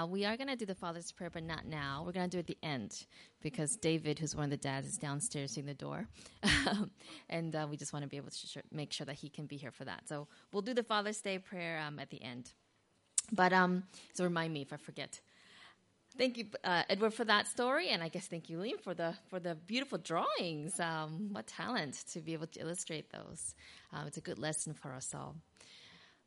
Uh, we are going to do the Father's Prayer, but not now. We're going to do it at the end because David, who's one of the dads, is downstairs in the door. and uh, we just want to be able to sh- make sure that he can be here for that. So we'll do the Father's Day prayer um, at the end. But um, so remind me if I forget. Thank you, uh, Edward, for that story, and I guess thank you, Liam, for the for the beautiful drawings. Um, what talent to be able to illustrate those! Um, it's a good lesson for us all.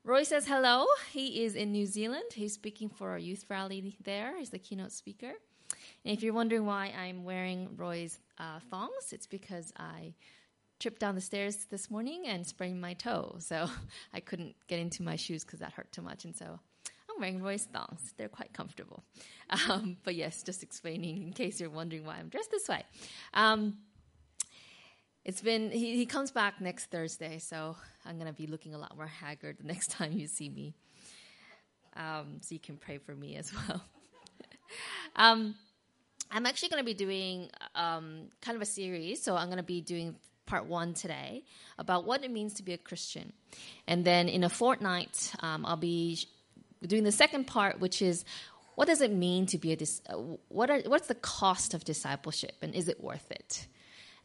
Roy says hello. He is in New Zealand. He's speaking for a youth rally there. He's the keynote speaker. And if you're wondering why I'm wearing Roy's uh, thongs, it's because I tripped down the stairs this morning and sprained my toe. So I couldn't get into my shoes because that hurt too much. And so I'm wearing Roy's thongs. They're quite comfortable. Um, but yes, just explaining in case you're wondering why I'm dressed this way. Um, it's been he, he comes back next Thursday, so I'm gonna be looking a lot more haggard the next time you see me. Um, so you can pray for me as well. um, I'm actually gonna be doing um, kind of a series, so I'm gonna be doing part one today about what it means to be a Christian, and then in a fortnight, um, I'll be doing the second part, which is what does it mean to be a dis- uh, what are what's the cost of discipleship, and is it worth it?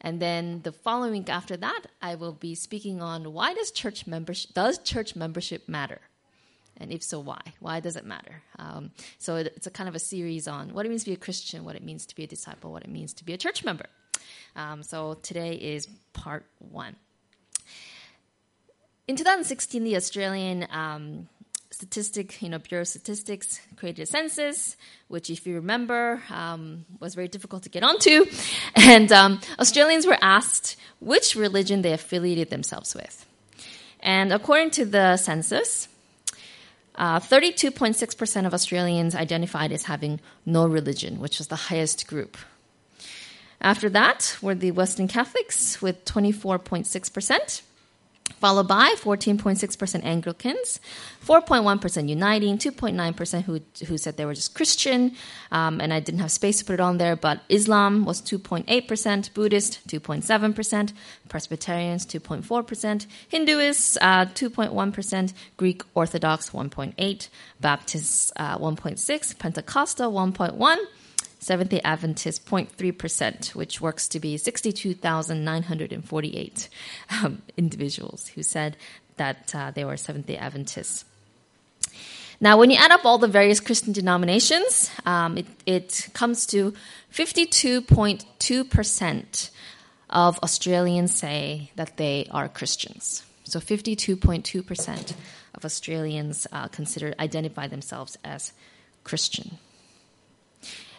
And then the following week after that, I will be speaking on why does church membership does church membership matter, and if so, why? Why does it matter? Um, so it, it's a kind of a series on what it means to be a Christian, what it means to be a disciple, what it means to be a church member. Um, so today is part one. In 2016, the Australian um, statistic, you know, Bureau of Statistics created a census, which, if you remember, um, was very difficult to get onto. And um, Australians were asked which religion they affiliated themselves with. And according to the census, uh, 32.6% of Australians identified as having no religion, which was the highest group. After that were the Western Catholics with 24.6% followed by 14.6% Anglicans, 4.1% Uniting, 2.9% who, who said they were just Christian, um, and I didn't have space to put it on there, but Islam was 2.8%, Buddhist 2.7%, Presbyterians 2.4%, Hinduists uh, 2.1%, Greek Orthodox 1.8, Baptists uh, 1.6, Pentecostal 1.1, Seventh day Adventist 0.3%, which works to be 62,948 um, individuals who said that uh, they were Seventh day Adventists. Now, when you add up all the various Christian denominations, um, it, it comes to 52.2% of Australians say that they are Christians. So 52.2% of Australians uh, consider identify themselves as Christian.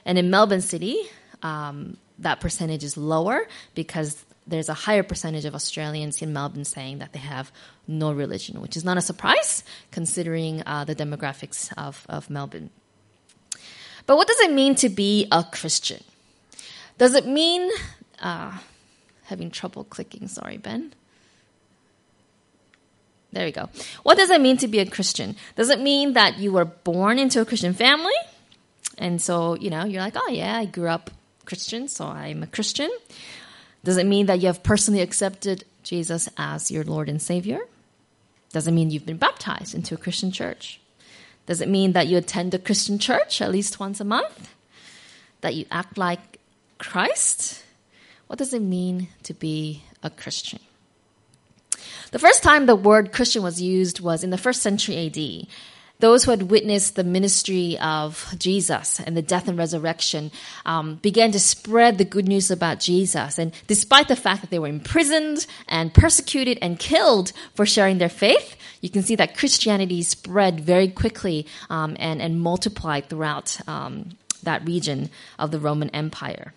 And in Melbourne City, um, that percentage is lower because there's a higher percentage of Australians in Melbourne saying that they have no religion, which is not a surprise considering uh, the demographics of, of Melbourne. But what does it mean to be a Christian? Does it mean uh, having trouble clicking? Sorry, Ben. There we go. What does it mean to be a Christian? Does it mean that you were born into a Christian family? And so, you know, you're like, oh, yeah, I grew up Christian, so I'm a Christian. Does it mean that you have personally accepted Jesus as your Lord and Savior? Does it mean you've been baptized into a Christian church? Does it mean that you attend a Christian church at least once a month? That you act like Christ? What does it mean to be a Christian? The first time the word Christian was used was in the first century AD those who had witnessed the ministry of Jesus and the death and resurrection um, began to spread the good news about Jesus. And despite the fact that they were imprisoned and persecuted and killed for sharing their faith, you can see that Christianity spread very quickly um, and, and multiplied throughout um, that region of the Roman Empire.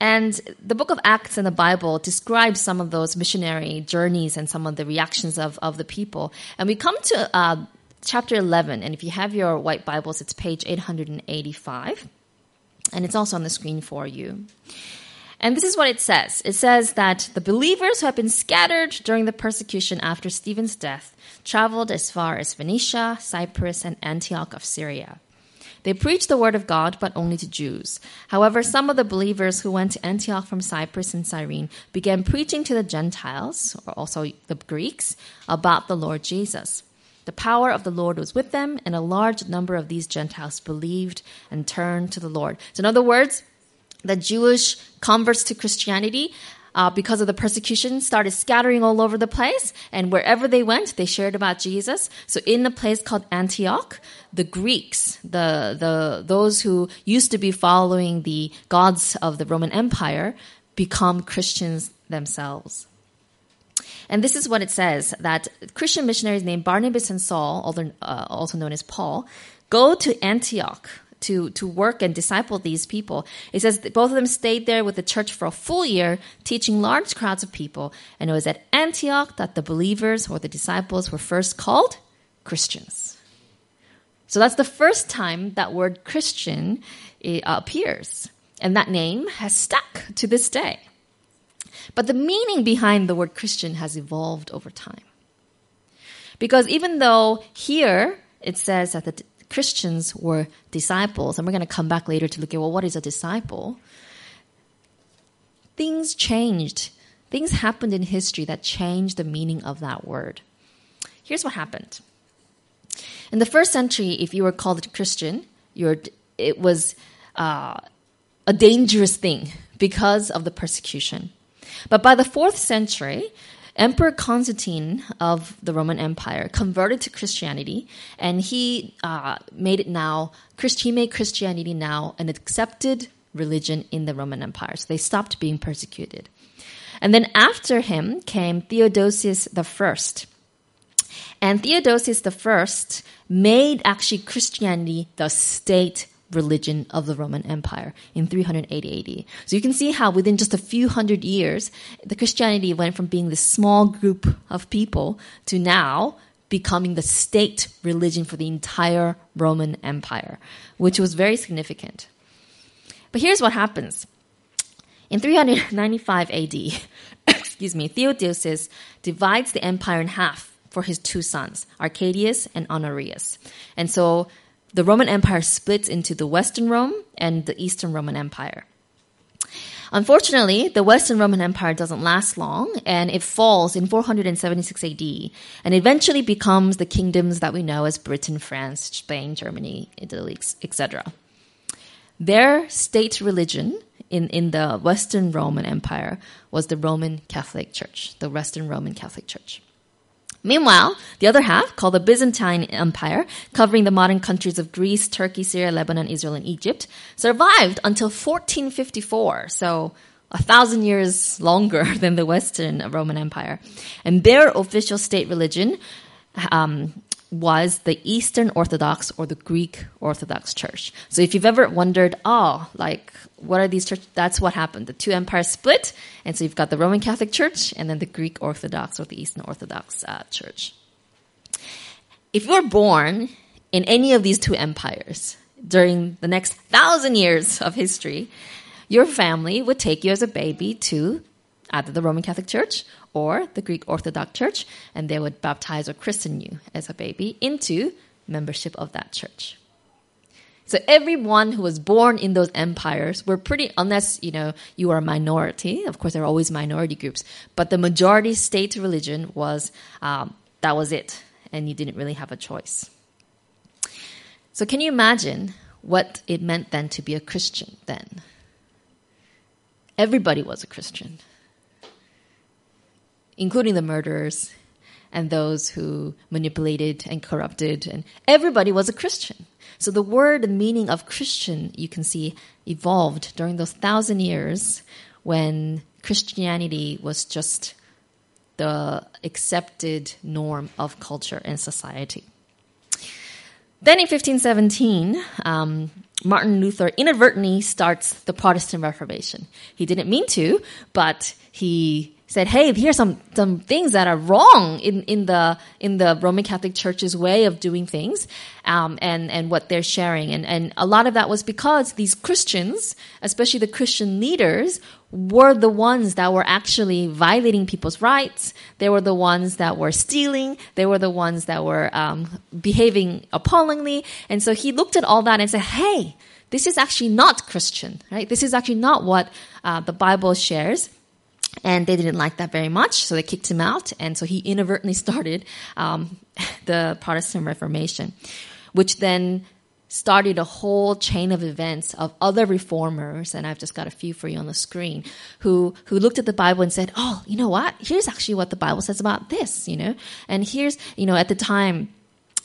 And the book of Acts in the Bible describes some of those missionary journeys and some of the reactions of, of the people. And we come to uh, chapter 11. And if you have your white Bibles, it's page 885. And it's also on the screen for you. And this is what it says it says that the believers who had been scattered during the persecution after Stephen's death traveled as far as Phoenicia, Cyprus, and Antioch of Syria. They preached the word of God, but only to Jews. However, some of the believers who went to Antioch from Cyprus and Cyrene began preaching to the Gentiles, or also the Greeks, about the Lord Jesus. The power of the Lord was with them, and a large number of these Gentiles believed and turned to the Lord. So, in other words, the Jewish converts to Christianity uh, because of the persecution, started scattering all over the place. And wherever they went, they shared about Jesus. So in a place called Antioch, the Greeks, the, the, those who used to be following the gods of the Roman Empire, become Christians themselves. And this is what it says that Christian missionaries named Barnabas and Saul, uh, also known as Paul, go to Antioch to, to work and disciple these people. It says both of them stayed there with the church for a full year, teaching large crowds of people. And it was at Antioch that the believers or the disciples were first called Christians. So that's the first time that word Christian eh, appears. And that name has stuck to this day. But the meaning behind the word Christian has evolved over time. Because even though here it says that the Christians were disciples, and we're going to come back later to look at, well, what is a disciple? Things changed. Things happened in history that changed the meaning of that word. Here's what happened. In the first century, if you were called a Christian, it was uh, a dangerous thing because of the persecution. But by the fourth century, Emperor Constantine of the Roman Empire converted to Christianity, and he uh, made it now. He made Christianity now an accepted religion in the Roman Empire. So they stopped being persecuted. And then after him came Theodosius the First. And Theodosius the First made actually Christianity the state religion of the Roman Empire in 380 AD. So you can see how within just a few hundred years, the Christianity went from being this small group of people to now becoming the state religion for the entire Roman Empire, which was very significant. But here's what happens. In 395 AD, excuse me, Theodosius divides the empire in half for his two sons, Arcadius and Honorius. And so the Roman Empire splits into the Western Rome and the Eastern Roman Empire. Unfortunately, the Western Roman Empire doesn't last long and it falls in 476 AD and eventually becomes the kingdoms that we know as Britain, France, Spain, Germany, Italy, etc. Their state religion in, in the Western Roman Empire was the Roman Catholic Church, the Western Roman Catholic Church. Meanwhile, the other half, called the Byzantine Empire, covering the modern countries of Greece, Turkey, Syria, Lebanon, Israel, and Egypt, survived until 1454. So a thousand years longer than the Western Roman Empire. And their official state religion um, was the Eastern Orthodox or the Greek Orthodox Church. So if you've ever wondered, oh, like, what are these churches? That's what happened. The two empires split, and so you've got the Roman Catholic Church and then the Greek Orthodox or the Eastern Orthodox uh, Church. If you were born in any of these two empires during the next thousand years of history, your family would take you as a baby to either the Roman Catholic Church or the Greek Orthodox Church, and they would baptize or christen you as a baby into membership of that church. So everyone who was born in those empires were pretty, unless you know you are a minority. Of course, there are always minority groups, but the majority state religion was um, that was it, and you didn't really have a choice. So can you imagine what it meant then to be a Christian? Then everybody was a Christian including the murderers and those who manipulated and corrupted, and everybody was a Christian. So the word and meaning of Christian, you can see, evolved during those thousand years when Christianity was just the accepted norm of culture and society. Then in 1517, um, Martin Luther inadvertently starts the Protestant Reformation. He didn't mean to, but he said, "Hey, here's some some things that are wrong in, in the in the Roman Catholic Church's way of doing things, um, and and what they're sharing." And and a lot of that was because these Christians, especially the Christian leaders, were the ones that were actually violating people's rights. They were the ones that were stealing. They were the ones that were um, behaving appallingly. And so he looked at all that and said, "Hey." This is actually not Christian, right? This is actually not what uh, the Bible shares. And they didn't like that very much, so they kicked him out. And so he inadvertently started um, the Protestant Reformation, which then started a whole chain of events of other reformers, and I've just got a few for you on the screen, who who looked at the Bible and said, "Oh, you know what? Here's actually what the Bible says about this," you know, and here's you know at the time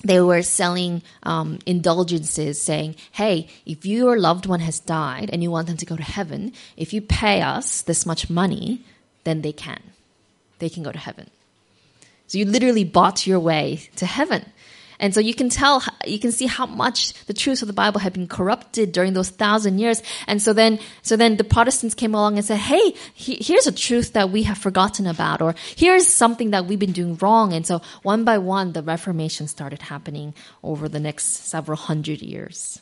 they were selling um, indulgences saying, hey, if your loved one has died and you want them to go to heaven, if you pay us this much money, then they can. They can go to heaven. So you literally bought your way to heaven. And so you can tell, you can see how much the truths of the Bible have been corrupted during those thousand years. And so then, so then the Protestants came along and said, hey, he, here's a truth that we have forgotten about, or here's something that we've been doing wrong. And so one by one, the Reformation started happening over the next several hundred years.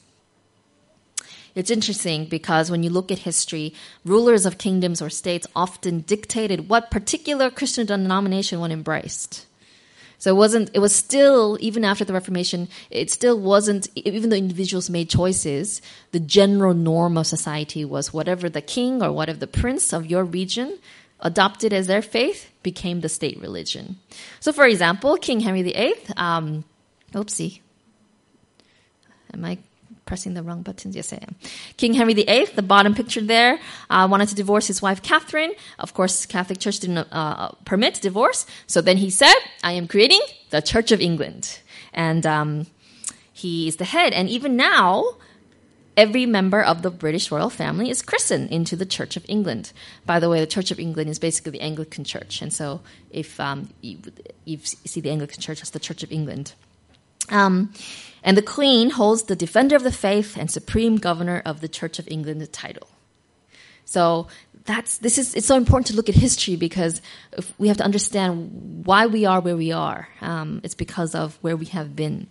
It's interesting because when you look at history, rulers of kingdoms or states often dictated what particular Christian denomination one embraced. So it wasn't, it was still, even after the Reformation, it still wasn't, even though individuals made choices, the general norm of society was whatever the king or whatever the prince of your region adopted as their faith became the state religion. So for example, King Henry VIII, um, oopsie. Am I pressing the wrong buttons. Yes, I am. King Henry VIII, the bottom picture there, uh, wanted to divorce his wife Catherine. Of course, Catholic Church didn't uh, permit divorce. So then he said, "I am creating the Church of England," and um, he is the head. And even now, every member of the British royal family is christened into the Church of England. By the way, the Church of England is basically the Anglican Church, and so if um, you, you, see the Anglican Church, that's the Church of England. Um, and the Queen holds the Defender of the Faith and Supreme Governor of the Church of England title. So that's this is it's so important to look at history because we have to understand why we are where we are. Um, it's because of where we have been.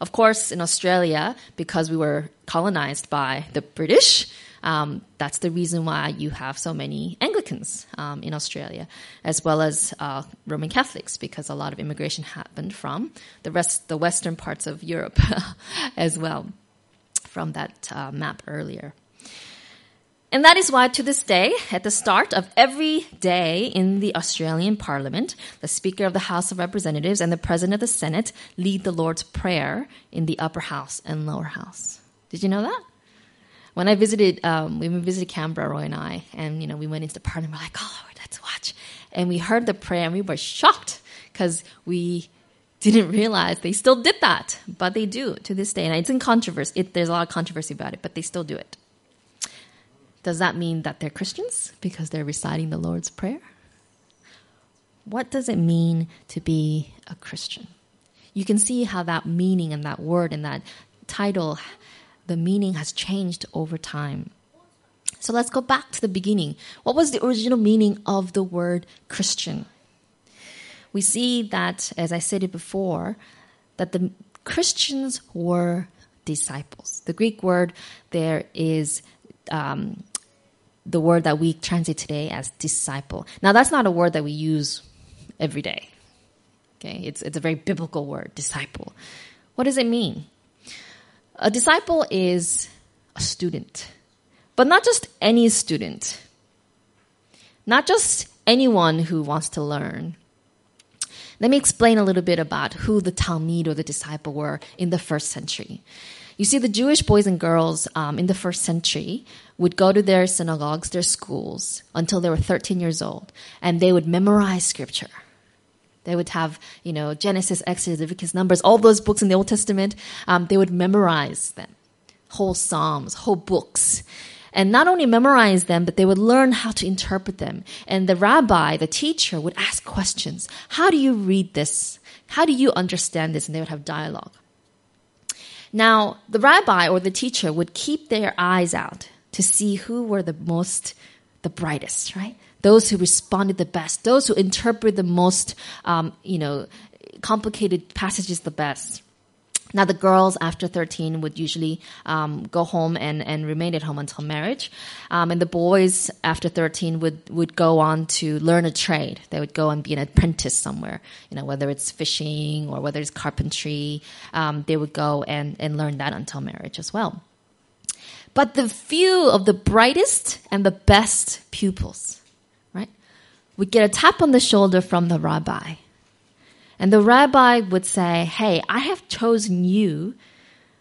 Of course, in Australia, because we were colonized by the British, um, that's the reason why you have so many Anglicans um, in Australia, as well as uh, Roman Catholics, because a lot of immigration happened from the rest, the western parts of Europe, as well, from that uh, map earlier. And that is why, to this day, at the start of every day in the Australian Parliament, the Speaker of the House of Representatives and the President of the Senate lead the Lord's Prayer in the upper house and lower house. Did you know that? When I visited, um, we visited Canberra, Roy and I, and you know we went into the parliament. And we're like, oh Lord, let's watch, and we heard the prayer, and we were shocked because we didn't realize they still did that, but they do to this day, and it's in controversy. It, there's a lot of controversy about it, but they still do it. Does that mean that they're Christians because they're reciting the Lord's Prayer? What does it mean to be a Christian? You can see how that meaning and that word and that title the meaning has changed over time. So let's go back to the beginning. What was the original meaning of the word Christian? We see that, as I said it before, that the Christians were disciples. The Greek word there is um, the word that we translate today as disciple. Now, that's not a word that we use every day. Okay, it's it's a very biblical word, disciple. What does it mean? A disciple is a student, but not just any student, not just anyone who wants to learn. Let me explain a little bit about who the Talmid or the disciple were in the first century. You see, the Jewish boys and girls um, in the first century would go to their synagogues, their schools, until they were 13 years old, and they would memorize scripture. They would have, you know, Genesis, Exodus, Leviticus, Numbers, all those books in the Old Testament. Um, they would memorize them, whole psalms, whole books. And not only memorize them, but they would learn how to interpret them. And the rabbi, the teacher, would ask questions. How do you read this? How do you understand this? And they would have dialogue. Now, the rabbi or the teacher would keep their eyes out to see who were the most, the brightest, right? Those who responded the best, those who interpret the most, um, you know, complicated passages the best. Now, the girls after 13 would usually um, go home and, and remain at home until marriage. Um, and the boys after 13 would, would go on to learn a trade. They would go and be an apprentice somewhere, you know, whether it's fishing or whether it's carpentry. Um, they would go and, and learn that until marriage as well. But the few of the brightest and the best pupils would get a tap on the shoulder from the rabbi. And the rabbi would say, Hey, I have chosen you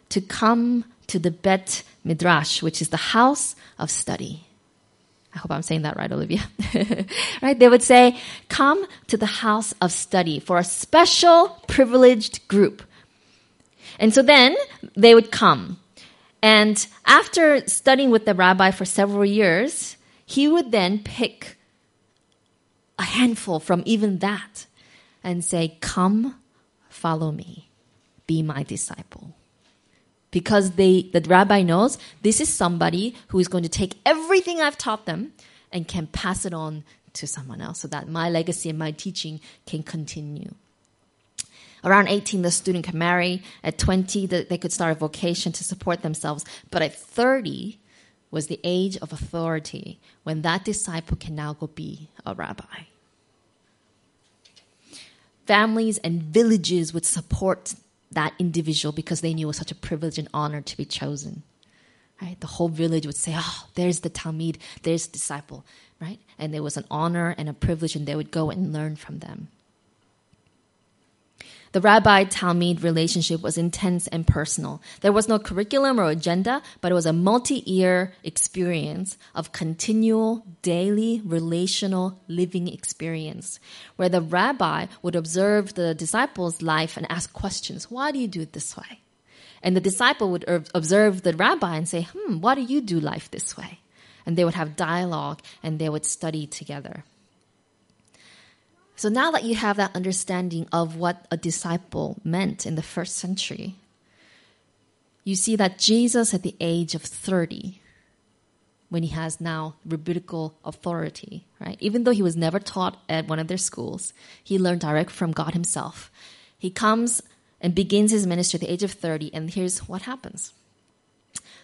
to come to the Bet Midrash, which is the house of study. I hope I'm saying that right, Olivia. right? They would say, Come to the house of study for a special privileged group. And so then they would come. And after studying with the rabbi for several years, he would then pick a handful from even that and say, Come, follow me, be my disciple. Because they, the rabbi knows this is somebody who is going to take everything I've taught them and can pass it on to someone else so that my legacy and my teaching can continue. Around 18, the student can marry. At 20, they could start a vocation to support themselves. But at 30 was the age of authority when that disciple can now go be a rabbi. Families and villages would support that individual because they knew it was such a privilege and honor to be chosen. Right? The whole village would say, Oh, there's the Talmid, there's the disciple, right? And there was an honor and a privilege, and they would go and learn from them. The rabbi Talmid relationship was intense and personal. There was no curriculum or agenda, but it was a multi year experience of continual, daily, relational living experience where the rabbi would observe the disciples' life and ask questions Why do you do it this way? And the disciple would observe the rabbi and say, Hmm, why do you do life this way? And they would have dialogue and they would study together. So now that you have that understanding of what a disciple meant in the first century, you see that Jesus at the age of 30, when he has now rabbinical authority, right? Even though he was never taught at one of their schools, he learned direct from God himself. He comes and begins his ministry at the age of 30, and here's what happens.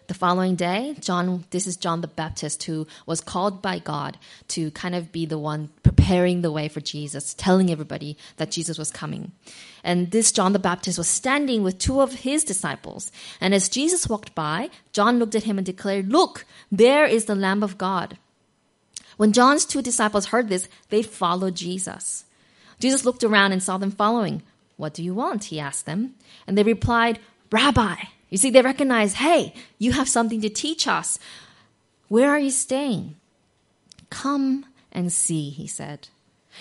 The following day, John, this is John the Baptist who was called by God to kind of be the one preparing the way for Jesus, telling everybody that Jesus was coming. And this John the Baptist was standing with two of his disciples. And as Jesus walked by, John looked at him and declared, Look, there is the Lamb of God. When John's two disciples heard this, they followed Jesus. Jesus looked around and saw them following. What do you want? He asked them. And they replied, Rabbi, you see, they recognize, hey, you have something to teach us. Where are you staying? Come and see, he said.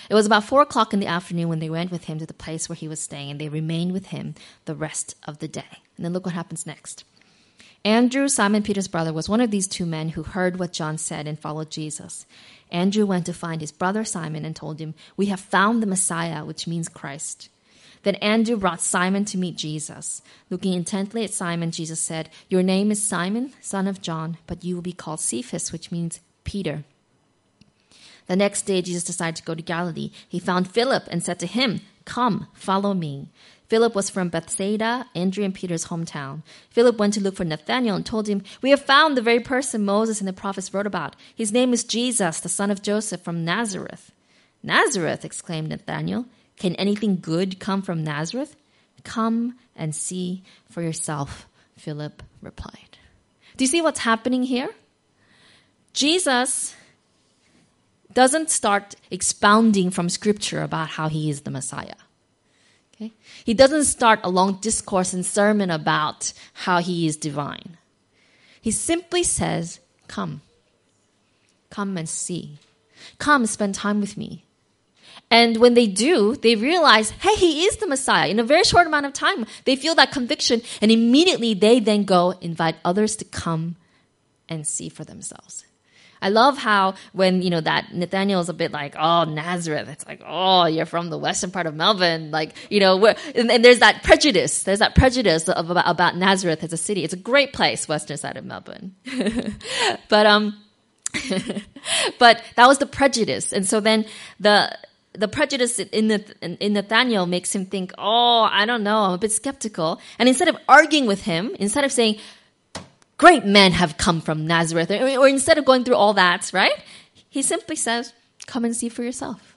It was about four o'clock in the afternoon when they went with him to the place where he was staying, and they remained with him the rest of the day. And then look what happens next. Andrew, Simon Peter's brother, was one of these two men who heard what John said and followed Jesus. Andrew went to find his brother Simon and told him, We have found the Messiah, which means Christ. Then Andrew brought Simon to meet Jesus. Looking intently at Simon, Jesus said, Your name is Simon, son of John, but you will be called Cephas, which means Peter. The next day, Jesus decided to go to Galilee. He found Philip and said to him, Come, follow me. Philip was from Bethsaida, Andrew and Peter's hometown. Philip went to look for Nathanael and told him, We have found the very person Moses and the prophets wrote about. His name is Jesus, the son of Joseph from Nazareth. Nazareth, exclaimed Nathanael. Can anything good come from Nazareth? Come and see for yourself, Philip replied. Do you see what's happening here? Jesus doesn't start expounding from scripture about how he is the Messiah. Okay? He doesn't start a long discourse and sermon about how he is divine. He simply says, Come. Come and see. Come spend time with me. And when they do, they realize, hey, he is the Messiah. In a very short amount of time, they feel that conviction, and immediately they then go invite others to come and see for themselves. I love how when you know that Nathaniel is a bit like, oh Nazareth, it's like, oh, you're from the western part of Melbourne, like you know, where, and, and there's that prejudice. There's that prejudice of, about, about Nazareth as a city. It's a great place, western side of Melbourne, but um, but that was the prejudice, and so then the the prejudice in, in Nathaniel makes him think, oh, I don't know, I'm a bit skeptical. And instead of arguing with him, instead of saying, great men have come from Nazareth, or, or instead of going through all that, right? He simply says, come and see for yourself.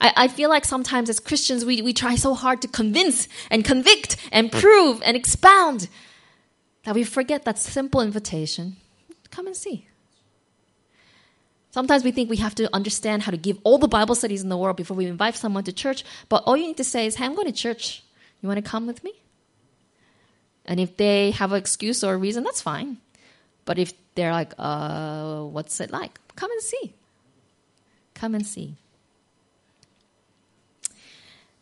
I, I feel like sometimes as Christians, we, we try so hard to convince and convict and prove and expound that we forget that simple invitation come and see. Sometimes we think we have to understand how to give all the Bible studies in the world before we invite someone to church, but all you need to say is, Hey, I'm going to church. You want to come with me? And if they have an excuse or a reason, that's fine. But if they're like, uh, what's it like? Come and see. Come and see.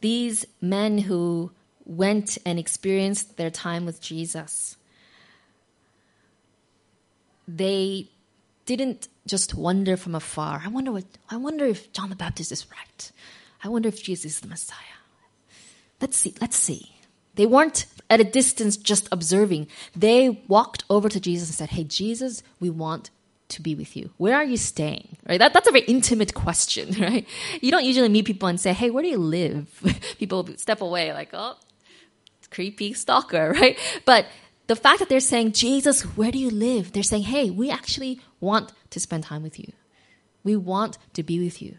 These men who went and experienced their time with Jesus, they didn't just wonder from afar. I wonder what I wonder if John the Baptist is right. I wonder if Jesus is the Messiah. Let's see, let's see. They weren't at a distance just observing. They walked over to Jesus and said, Hey, Jesus, we want to be with you. Where are you staying? Right? That, that's a very intimate question, right? You don't usually meet people and say, Hey, where do you live? people step away like, Oh, creepy stalker, right? But the fact that they're saying, Jesus, where do you live? They're saying, Hey, we actually want to spend time with you. We want to be with you.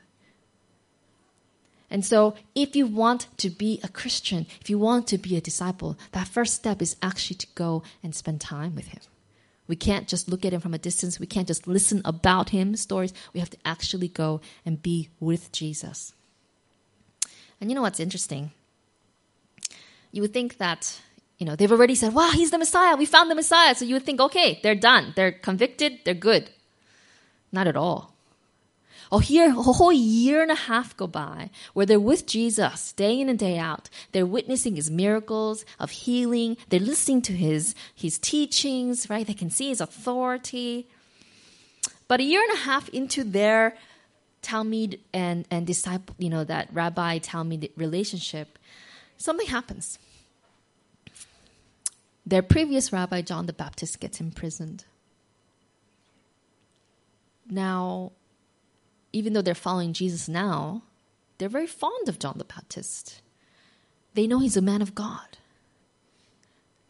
And so, if you want to be a Christian, if you want to be a disciple, that first step is actually to go and spend time with Him. We can't just look at Him from a distance. We can't just listen about Him, stories. We have to actually go and be with Jesus. And you know what's interesting? You would think that, you know, they've already said, wow, He's the Messiah. We found the Messiah. So you would think, okay, they're done. They're convicted. They're good. Not at all Oh, here, a whole year and a half go by where they're with Jesus day in and day out. They're witnessing his miracles of healing. They're listening to his, his teachings, right? They can see his authority. But a year and a half into their Talmid and, and disciple, you know, that rabbi Talmid relationship, something happens. Their previous rabbi, John the Baptist, gets imprisoned. Now, even though they're following Jesus now, they're very fond of John the Baptist. They know he's a man of God.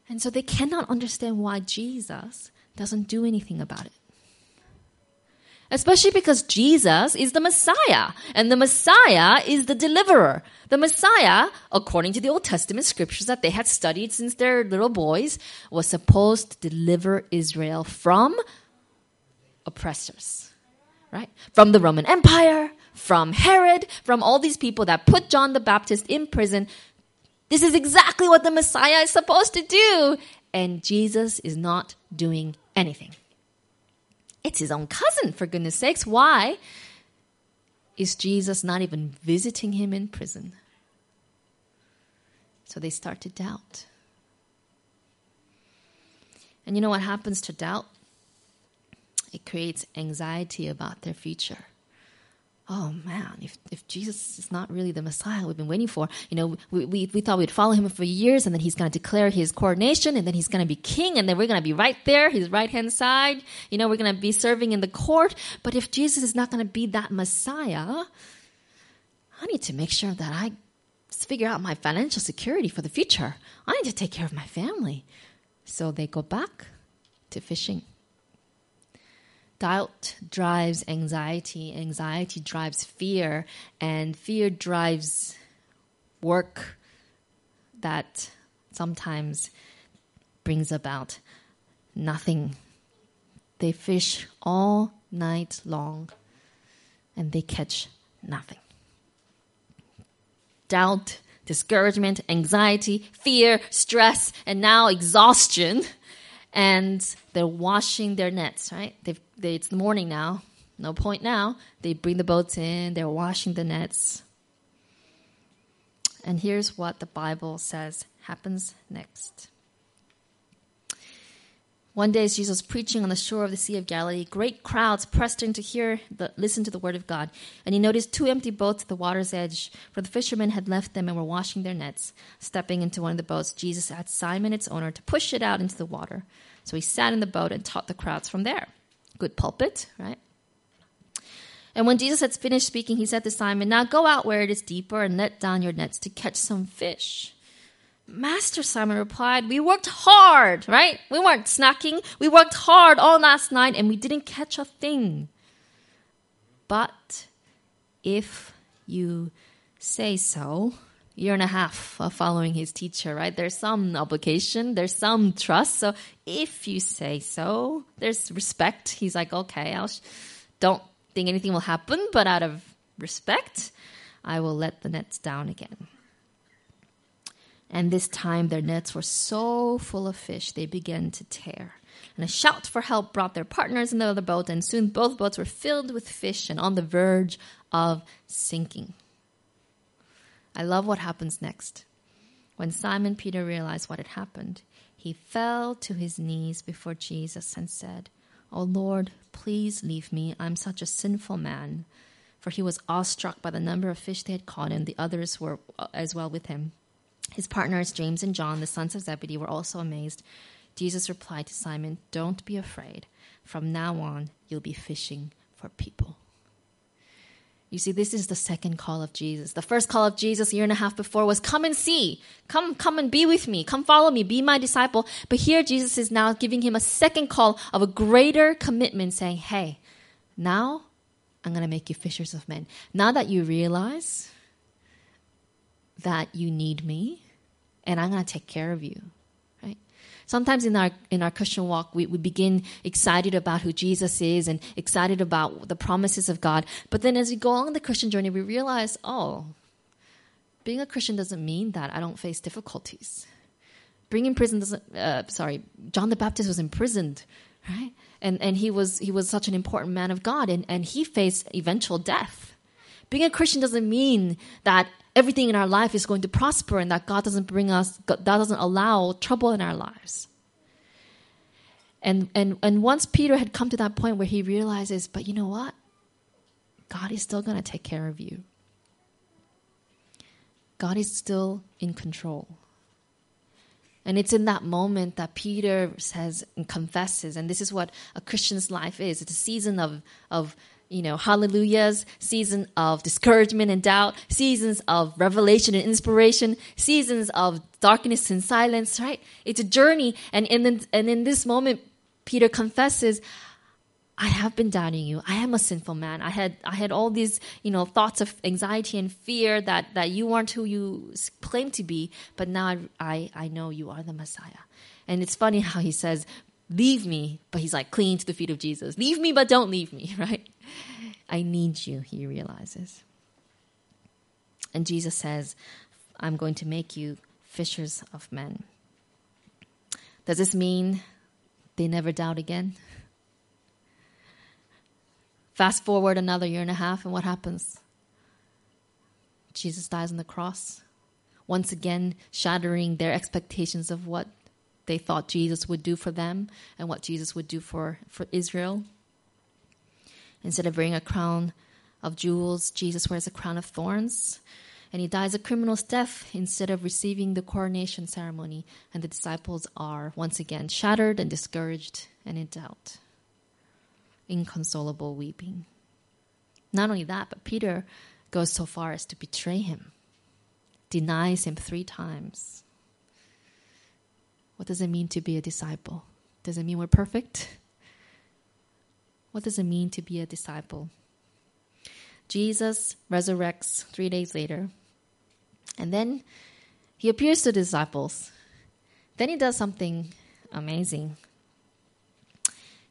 And so they cannot understand why Jesus doesn't do anything about it. Especially because Jesus is the Messiah, and the Messiah is the deliverer. The Messiah, according to the Old Testament scriptures that they had studied since they're little boys, was supposed to deliver Israel from oppressors right? From the Roman Empire, from Herod, from all these people that put John the Baptist in prison. This is exactly what the Messiah is supposed to do. And Jesus is not doing anything. It's his own cousin, for goodness sakes. Why is Jesus not even visiting him in prison? So they start to doubt. And you know what happens to doubt? it creates anxiety about their future. Oh man, if, if Jesus is not really the Messiah we've been waiting for, you know, we, we, we thought we'd follow him for years and then he's going to declare his coronation and then he's going to be king and then we're going to be right there, his right hand side. You know, we're going to be serving in the court. But if Jesus is not going to be that Messiah, I need to make sure that I figure out my financial security for the future. I need to take care of my family. So they go back to fishing. Doubt drives anxiety, anxiety drives fear, and fear drives work that sometimes brings about nothing. They fish all night long and they catch nothing. Doubt, discouragement, anxiety, fear, stress, and now exhaustion. And they're washing their nets, right? They've they, it's the morning now. No point now. They bring the boats in, they're washing the nets. And here's what the Bible says happens next. One day, as Jesus was preaching on the shore of the Sea of Galilee, great crowds pressed in to hear, the, listen to the word of God. And he noticed two empty boats at the water's edge, for the fishermen had left them and were washing their nets. Stepping into one of the boats, Jesus asked Simon, its owner, to push it out into the water. So he sat in the boat and taught the crowds from there good pulpit, right? And when Jesus had finished speaking, he said to Simon, Now go out where it is deeper and let down your nets to catch some fish. Master Simon replied, We worked hard, right? We weren't snacking. We worked hard all last night and we didn't catch a thing. But if you say so, year and a half of following his teacher, right? There's some obligation, there's some trust. So if you say so, there's respect. He's like, okay, sh- don't think anything will happen, but out of respect, I will let the nets down again. And this time their nets were so full of fish they began to tear. And a shout for help brought their partners in the other boat, and soon both boats were filled with fish and on the verge of sinking. I love what happens next. When Simon Peter realized what had happened, he fell to his knees before Jesus and said, Oh Lord, please leave me. I'm such a sinful man. For he was awestruck by the number of fish they had caught, and the others were uh, as well with him. His partners, James and John, the sons of Zebedee, were also amazed. Jesus replied to Simon, Don't be afraid. From now on, you'll be fishing for people. You see, this is the second call of Jesus. The first call of Jesus a year and a half before was, Come and see. Come, come and be with me. Come follow me. Be my disciple. But here Jesus is now giving him a second call of a greater commitment, saying, Hey, now I'm going to make you fishers of men. Now that you realize that you need me and I'm going to take care of you. Right? Sometimes in our in our Christian walk we, we begin excited about who Jesus is and excited about the promises of God. But then as we go on the Christian journey we realize, oh, being a Christian doesn't mean that I don't face difficulties. Being in prison doesn't uh, sorry, John the Baptist was imprisoned, right? And and he was he was such an important man of God and, and he faced eventual death. Being a Christian doesn't mean that everything in our life is going to prosper and that God doesn't bring us, God doesn't allow trouble in our lives. And, and, and once Peter had come to that point where he realizes, but you know what? God is still going to take care of you. God is still in control. And it's in that moment that Peter says and confesses, and this is what a Christian's life is. It's a season of, of you know, hallelujahs, season of discouragement and doubt, seasons of revelation and inspiration, seasons of darkness and silence, right? It's a journey. And in, and in this moment, Peter confesses, I have been doubting you. I am a sinful man. I had I had all these, you know, thoughts of anxiety and fear that that you aren't who you claim to be, but now I I, I know you are the Messiah. And it's funny how he says, "Leave me," but he's like clinging to the feet of Jesus. "Leave me, but don't leave me," right? I need you, he realizes. And Jesus says, I'm going to make you fishers of men. Does this mean they never doubt again? Fast forward another year and a half, and what happens? Jesus dies on the cross, once again shattering their expectations of what they thought Jesus would do for them and what Jesus would do for, for Israel. Instead of wearing a crown of jewels, Jesus wears a crown of thorns. And he dies a criminal's death instead of receiving the coronation ceremony. And the disciples are once again shattered and discouraged and in doubt. Inconsolable weeping. Not only that, but Peter goes so far as to betray him, denies him three times. What does it mean to be a disciple? Does it mean we're perfect? What does it mean to be a disciple? Jesus resurrects three days later, and then he appears to the disciples. Then he does something amazing.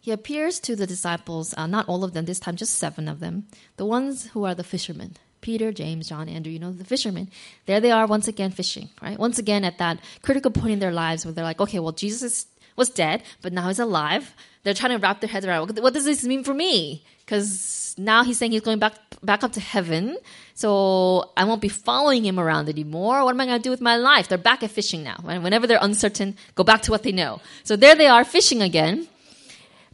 He appears to the disciples, uh, not all of them, this time just seven of them, the ones who are the fishermen. Peter, James, John, Andrew, you know, the fishermen. There they are once again fishing, right? Once again at that critical point in their lives where they're like, okay, well, Jesus was dead, but now he's alive they're trying to wrap their heads around what does this mean for me? Because now he's saying he's going back back up to heaven, so I won't be following him around anymore. What am I going to do with my life? They're back at fishing now. Whenever they're uncertain, go back to what they know. So there they are fishing again,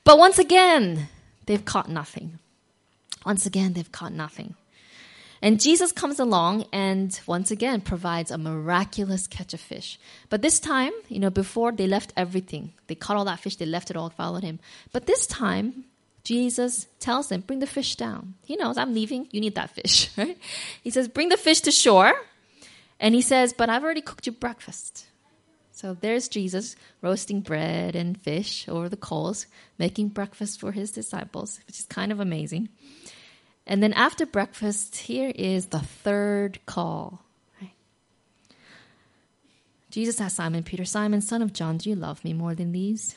but once again they've caught nothing. Once again they've caught nothing. And Jesus comes along and once again provides a miraculous catch of fish. But this time, you know, before they left everything, they caught all that fish, they left it all, followed him. But this time, Jesus tells them, bring the fish down. He knows, I'm leaving, you need that fish, right? He says, bring the fish to shore. And he says, but I've already cooked you breakfast. So there's Jesus roasting bread and fish over the coals, making breakfast for his disciples, which is kind of amazing. And then after breakfast, here is the third call. Jesus asked Simon Peter, Simon, son of John, do you love me more than these?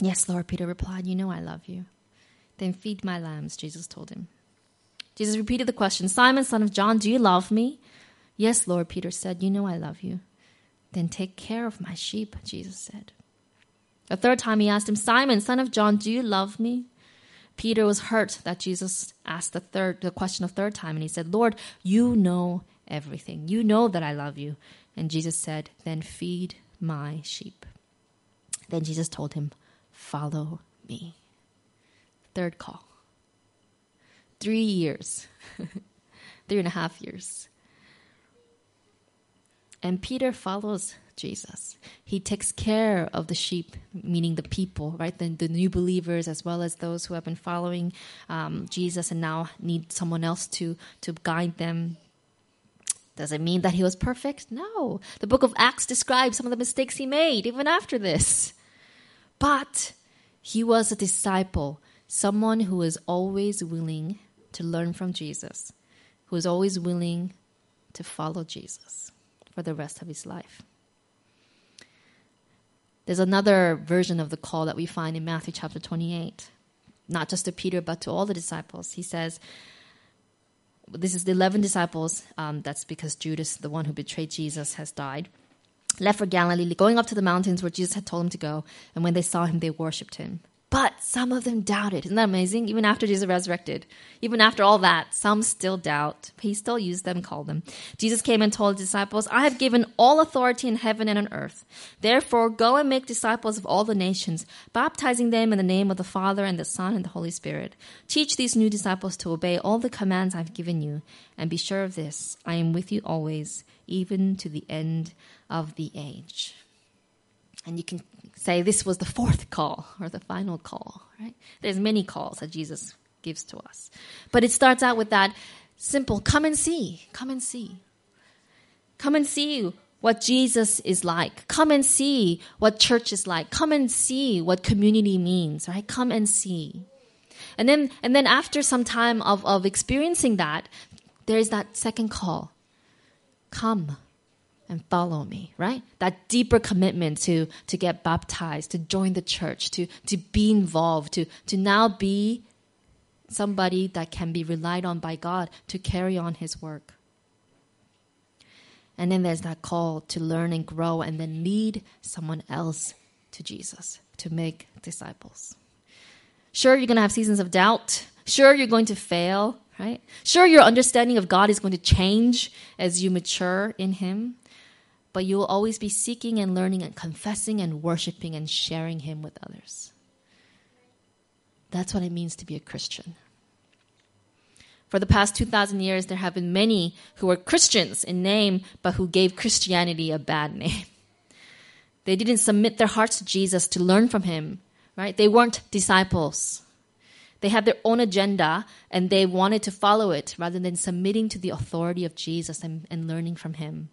Yes, Lord, Peter replied, You know I love you. Then feed my lambs, Jesus told him. Jesus repeated the question Simon, son of John, do you love me? Yes, Lord, Peter said. You know I love you. Then take care of my sheep, Jesus said. A third time he asked him, Simon, son of John, do you love me? Peter was hurt that Jesus asked the third the question a third time and he said, Lord, you know everything. You know that I love you. And Jesus said, Then feed my sheep. Then Jesus told him, Follow me. Third call. Three years, three and a half years. And Peter follows Jesus. He takes care of the sheep, meaning the people, right? The, the new believers as well as those who have been following um, Jesus and now need someone else to to guide them. Does it mean that he was perfect? No. The book of Acts describes some of the mistakes he made even after this. But he was a disciple, someone who was always willing to learn from Jesus, who was always willing to follow Jesus for the rest of his life. There's another version of the call that we find in Matthew chapter 28, not just to Peter, but to all the disciples. He says, This is the 11 disciples. Um, that's because Judas, the one who betrayed Jesus, has died. Left for Galilee, going up to the mountains where Jesus had told him to go. And when they saw him, they worshipped him. But some of them doubted. Isn't that amazing? Even after Jesus resurrected, even after all that, some still doubt. He still used them, called them. Jesus came and told his disciples, I have given all authority in heaven and on earth. Therefore, go and make disciples of all the nations, baptizing them in the name of the Father and the Son and the Holy Spirit. Teach these new disciples to obey all the commands I've given you. And be sure of this I am with you always, even to the end of the age. And you can say this was the fourth call or the final call, right? There's many calls that Jesus gives to us. But it starts out with that simple come and see, come and see. Come and see what Jesus is like. Come and see what church is like. Come and see what community means, right? Come and see. And then and then after some time of, of experiencing that, there is that second call. Come and follow me, right? That deeper commitment to, to get baptized, to join the church, to, to be involved, to, to now be somebody that can be relied on by God to carry on his work. And then there's that call to learn and grow and then lead someone else to Jesus, to make disciples. Sure, you're going to have seasons of doubt. Sure, you're going to fail, right? Sure, your understanding of God is going to change as you mature in Him but you will always be seeking and learning and confessing and worshiping and sharing Him with others. That's what it means to be a Christian. For the past 2,000 years, there have been many who were Christians in name, but who gave Christianity a bad name. They didn't submit their hearts to Jesus to learn from Him, right? They weren't disciples. They had their own agenda and they wanted to follow it rather than submitting to the authority of Jesus and, and learning from Him.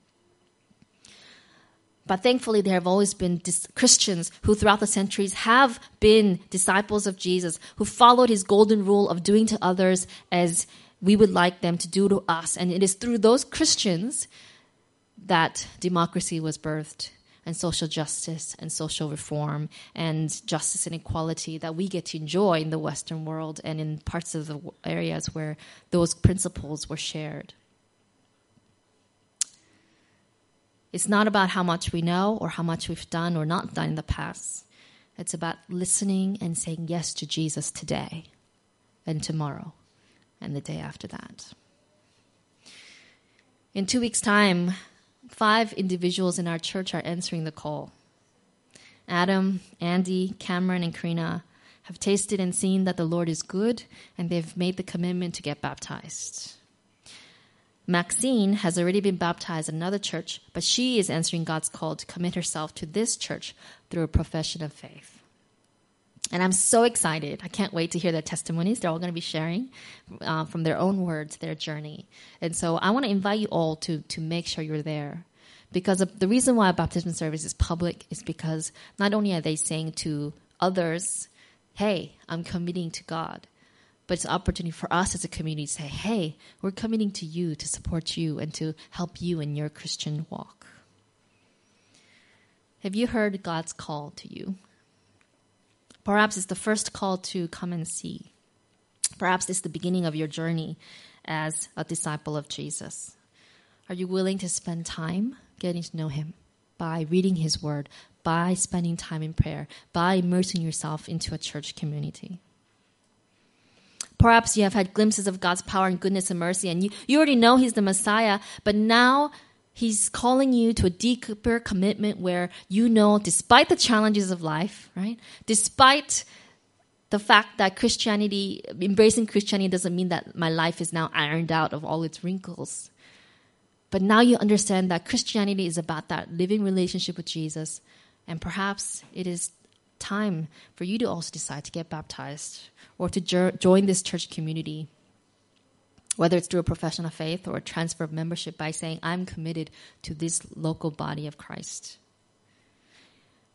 But thankfully, there have always been dis- Christians who, throughout the centuries, have been disciples of Jesus, who followed his golden rule of doing to others as we would like them to do to us. And it is through those Christians that democracy was birthed, and social justice, and social reform, and justice and equality that we get to enjoy in the Western world and in parts of the areas where those principles were shared. It's not about how much we know or how much we've done or not done in the past. It's about listening and saying yes to Jesus today and tomorrow and the day after that. In two weeks' time, five individuals in our church are answering the call. Adam, Andy, Cameron, and Karina have tasted and seen that the Lord is good, and they've made the commitment to get baptized. Maxine has already been baptized in another church, but she is answering God's call to commit herself to this church through a profession of faith. And I'm so excited. I can't wait to hear their testimonies. They're all going to be sharing uh, from their own words their journey. And so I want to invite you all to, to make sure you're there. Because the reason why a baptism service is public is because not only are they saying to others, hey, I'm committing to God, but it's an opportunity for us as a community to say, hey, we're committing to you to support you and to help you in your Christian walk. Have you heard God's call to you? Perhaps it's the first call to come and see. Perhaps it's the beginning of your journey as a disciple of Jesus. Are you willing to spend time getting to know Him by reading His Word, by spending time in prayer, by immersing yourself into a church community? Perhaps you have had glimpses of God's power and goodness and mercy, and you, you already know He's the Messiah, but now He's calling you to a deeper commitment where you know, despite the challenges of life, right? Despite the fact that Christianity, embracing Christianity doesn't mean that my life is now ironed out of all its wrinkles. But now you understand that Christianity is about that living relationship with Jesus. And perhaps it is time for you to also decide to get baptized or to jo- join this church community, whether it's through a profession of faith or a transfer of membership by saying, I'm committed to this local body of Christ.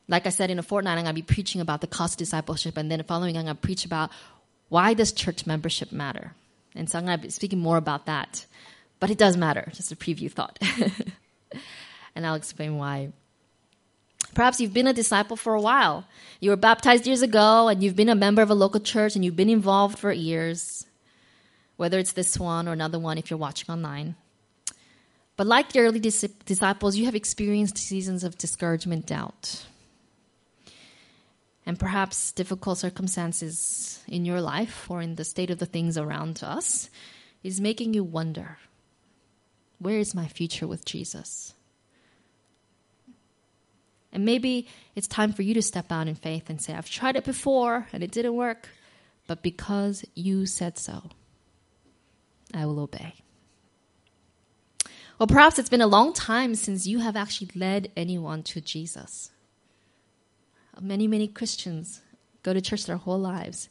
Like I said, in a fortnight, I'm going to be preaching about the cost of discipleship, and then the following, I'm going to preach about why does church membership matter. And so I'm going to be speaking more about that. But it does matter, just a preview thought. and I'll explain why. Perhaps you've been a disciple for a while. You were baptized years ago, and you've been a member of a local church, and you've been involved for years, whether it's this one or another one if you're watching online. But like the early dis- disciples, you have experienced seasons of discouragement, doubt, and perhaps difficult circumstances in your life or in the state of the things around us is making you wonder where is my future with Jesus? And maybe it's time for you to step out in faith and say, I've tried it before and it didn't work, but because you said so, I will obey. Or perhaps it's been a long time since you have actually led anyone to Jesus. Many, many Christians go to church their whole lives,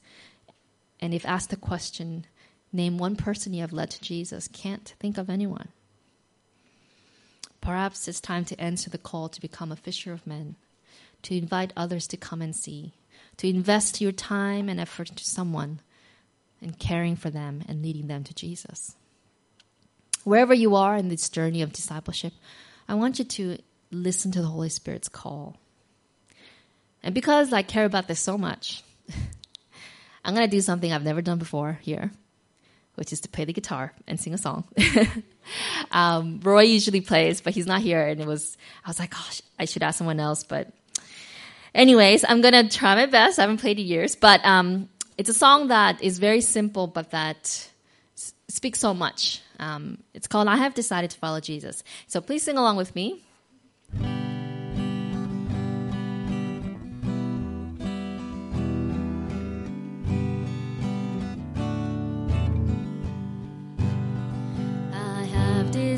and if asked the question, name one person you have led to Jesus, can't think of anyone. Perhaps it's time to answer the call to become a fisher of men, to invite others to come and see, to invest your time and effort into someone and caring for them and leading them to Jesus. Wherever you are in this journey of discipleship, I want you to listen to the Holy Spirit's call. And because I care about this so much, I'm going to do something I've never done before here, which is to play the guitar and sing a song. um, Roy usually plays, but he's not here. And it was, I was like, gosh, I should ask someone else. But, anyways, I'm to try my best. I haven't played in years. But um, it's a song that is very simple, but that s- speaks so much. Um, it's called I Have Decided to Follow Jesus. So please sing along with me.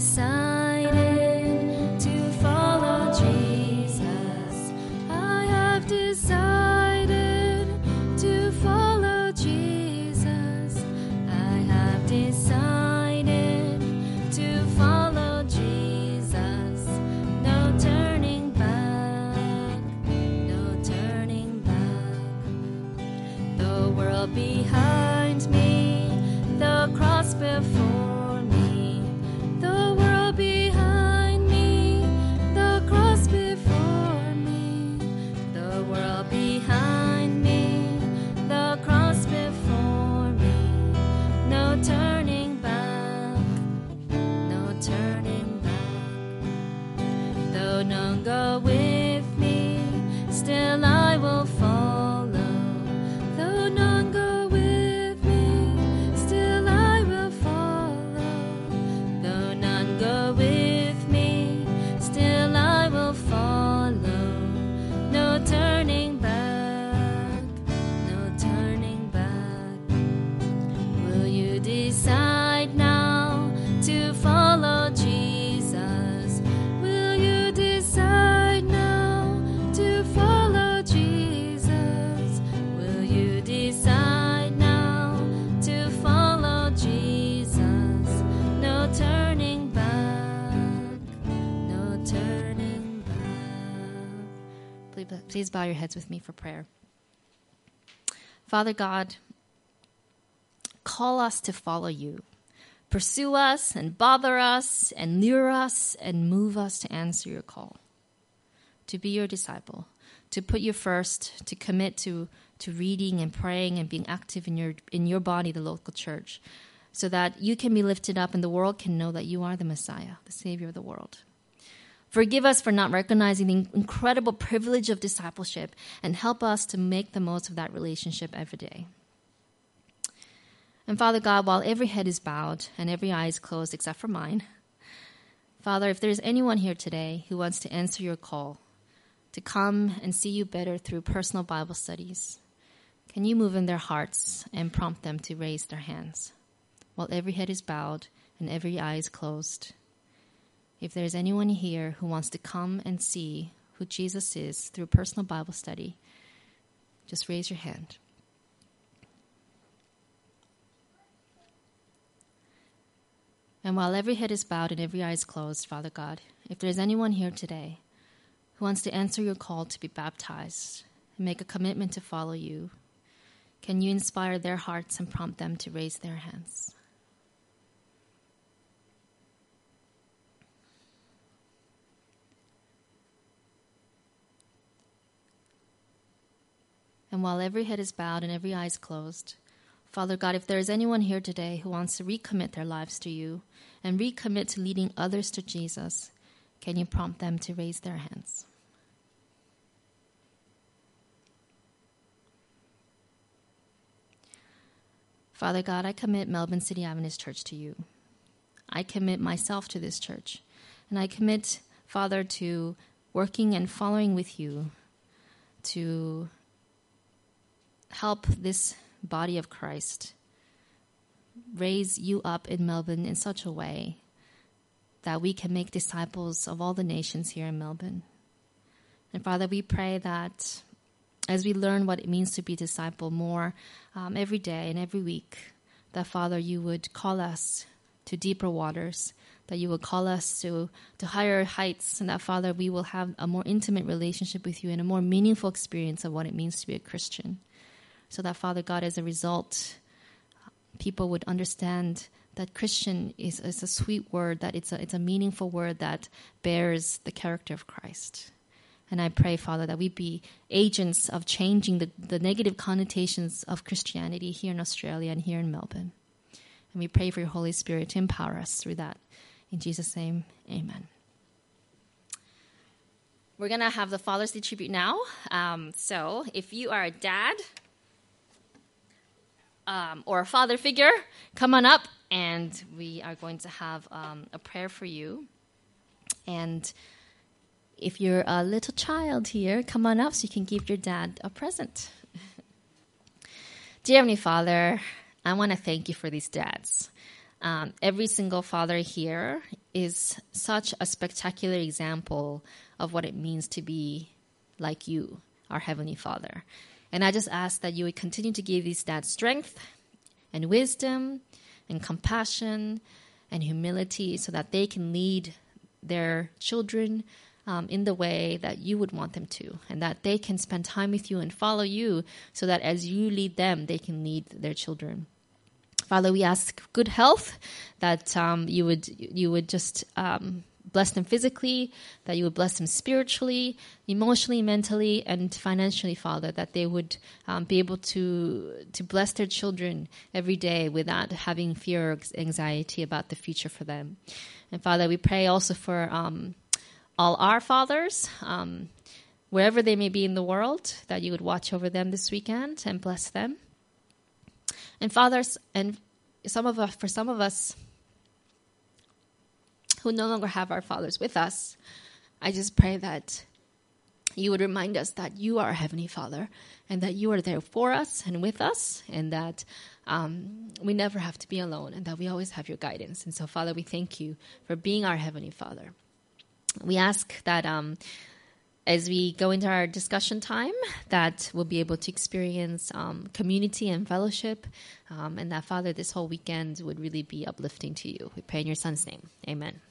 Decided Please bow your heads with me for prayer. Father God, call us to follow you. Pursue us and bother us and lure us and move us to answer your call, to be your disciple, to put you first, to commit to, to reading and praying and being active in your, in your body, the local church, so that you can be lifted up and the world can know that you are the Messiah, the Savior of the world. Forgive us for not recognizing the incredible privilege of discipleship and help us to make the most of that relationship every day. And Father God, while every head is bowed and every eye is closed except for mine, Father, if there's anyone here today who wants to answer your call to come and see you better through personal Bible studies, can you move in their hearts and prompt them to raise their hands while every head is bowed and every eye is closed? If there's anyone here who wants to come and see who Jesus is through personal Bible study, just raise your hand. And while every head is bowed and every eye is closed, Father God, if there's anyone here today who wants to answer your call to be baptized and make a commitment to follow you, can you inspire their hearts and prompt them to raise their hands? And while every head is bowed and every eye is closed, Father God, if there is anyone here today who wants to recommit their lives to you and recommit to leading others to Jesus, can you prompt them to raise their hands? Father God, I commit Melbourne City Adventist Church to you. I commit myself to this church. And I commit, Father, to working and following with you to help this body of Christ raise you up in Melbourne in such a way that we can make disciples of all the nations here in Melbourne. And Father, we pray that as we learn what it means to be disciple more um, every day and every week, that Father, you would call us to deeper waters, that you will call us to, to higher heights, and that Father, we will have a more intimate relationship with you and a more meaningful experience of what it means to be a Christian so that Father God, as a result, people would understand that Christian is, is a sweet word, that it's a, it's a meaningful word that bears the character of Christ. And I pray, Father, that we be agents of changing the, the negative connotations of Christianity here in Australia and here in Melbourne. And we pray for your Holy Spirit to empower us through that. In Jesus' name, amen. We're going to have the Father's Day tribute now. Um, so if you are a dad, um, or a father figure, come on up and we are going to have um, a prayer for you. And if you're a little child here, come on up so you can give your dad a present. Dear Heavenly Father, I want to thank you for these dads. Um, every single father here is such a spectacular example of what it means to be like you, our Heavenly Father. And I just ask that you would continue to give these dads strength and wisdom and compassion and humility so that they can lead their children um, in the way that you would want them to, and that they can spend time with you and follow you so that as you lead them, they can lead their children. Father, we ask good health, that um, you would you would just um, bless them physically, that you would bless them spiritually, emotionally, mentally, and financially, Father, that they would um, be able to to bless their children every day without having fear or anxiety about the future for them. And Father, we pray also for um, all our fathers. Um, wherever they may be in the world, that you would watch over them this weekend and bless them. And fathers, and some of us, for some of us, who no longer have our fathers with us, I just pray that you would remind us that you are a Heavenly Father and that you are there for us and with us, and that um, we never have to be alone and that we always have your guidance. And so, Father, we thank you for being our Heavenly Father. We ask that. Um, as we go into our discussion time, that we'll be able to experience um, community and fellowship, um, and that Father, this whole weekend would really be uplifting to you. We pray in your Son's name. Amen.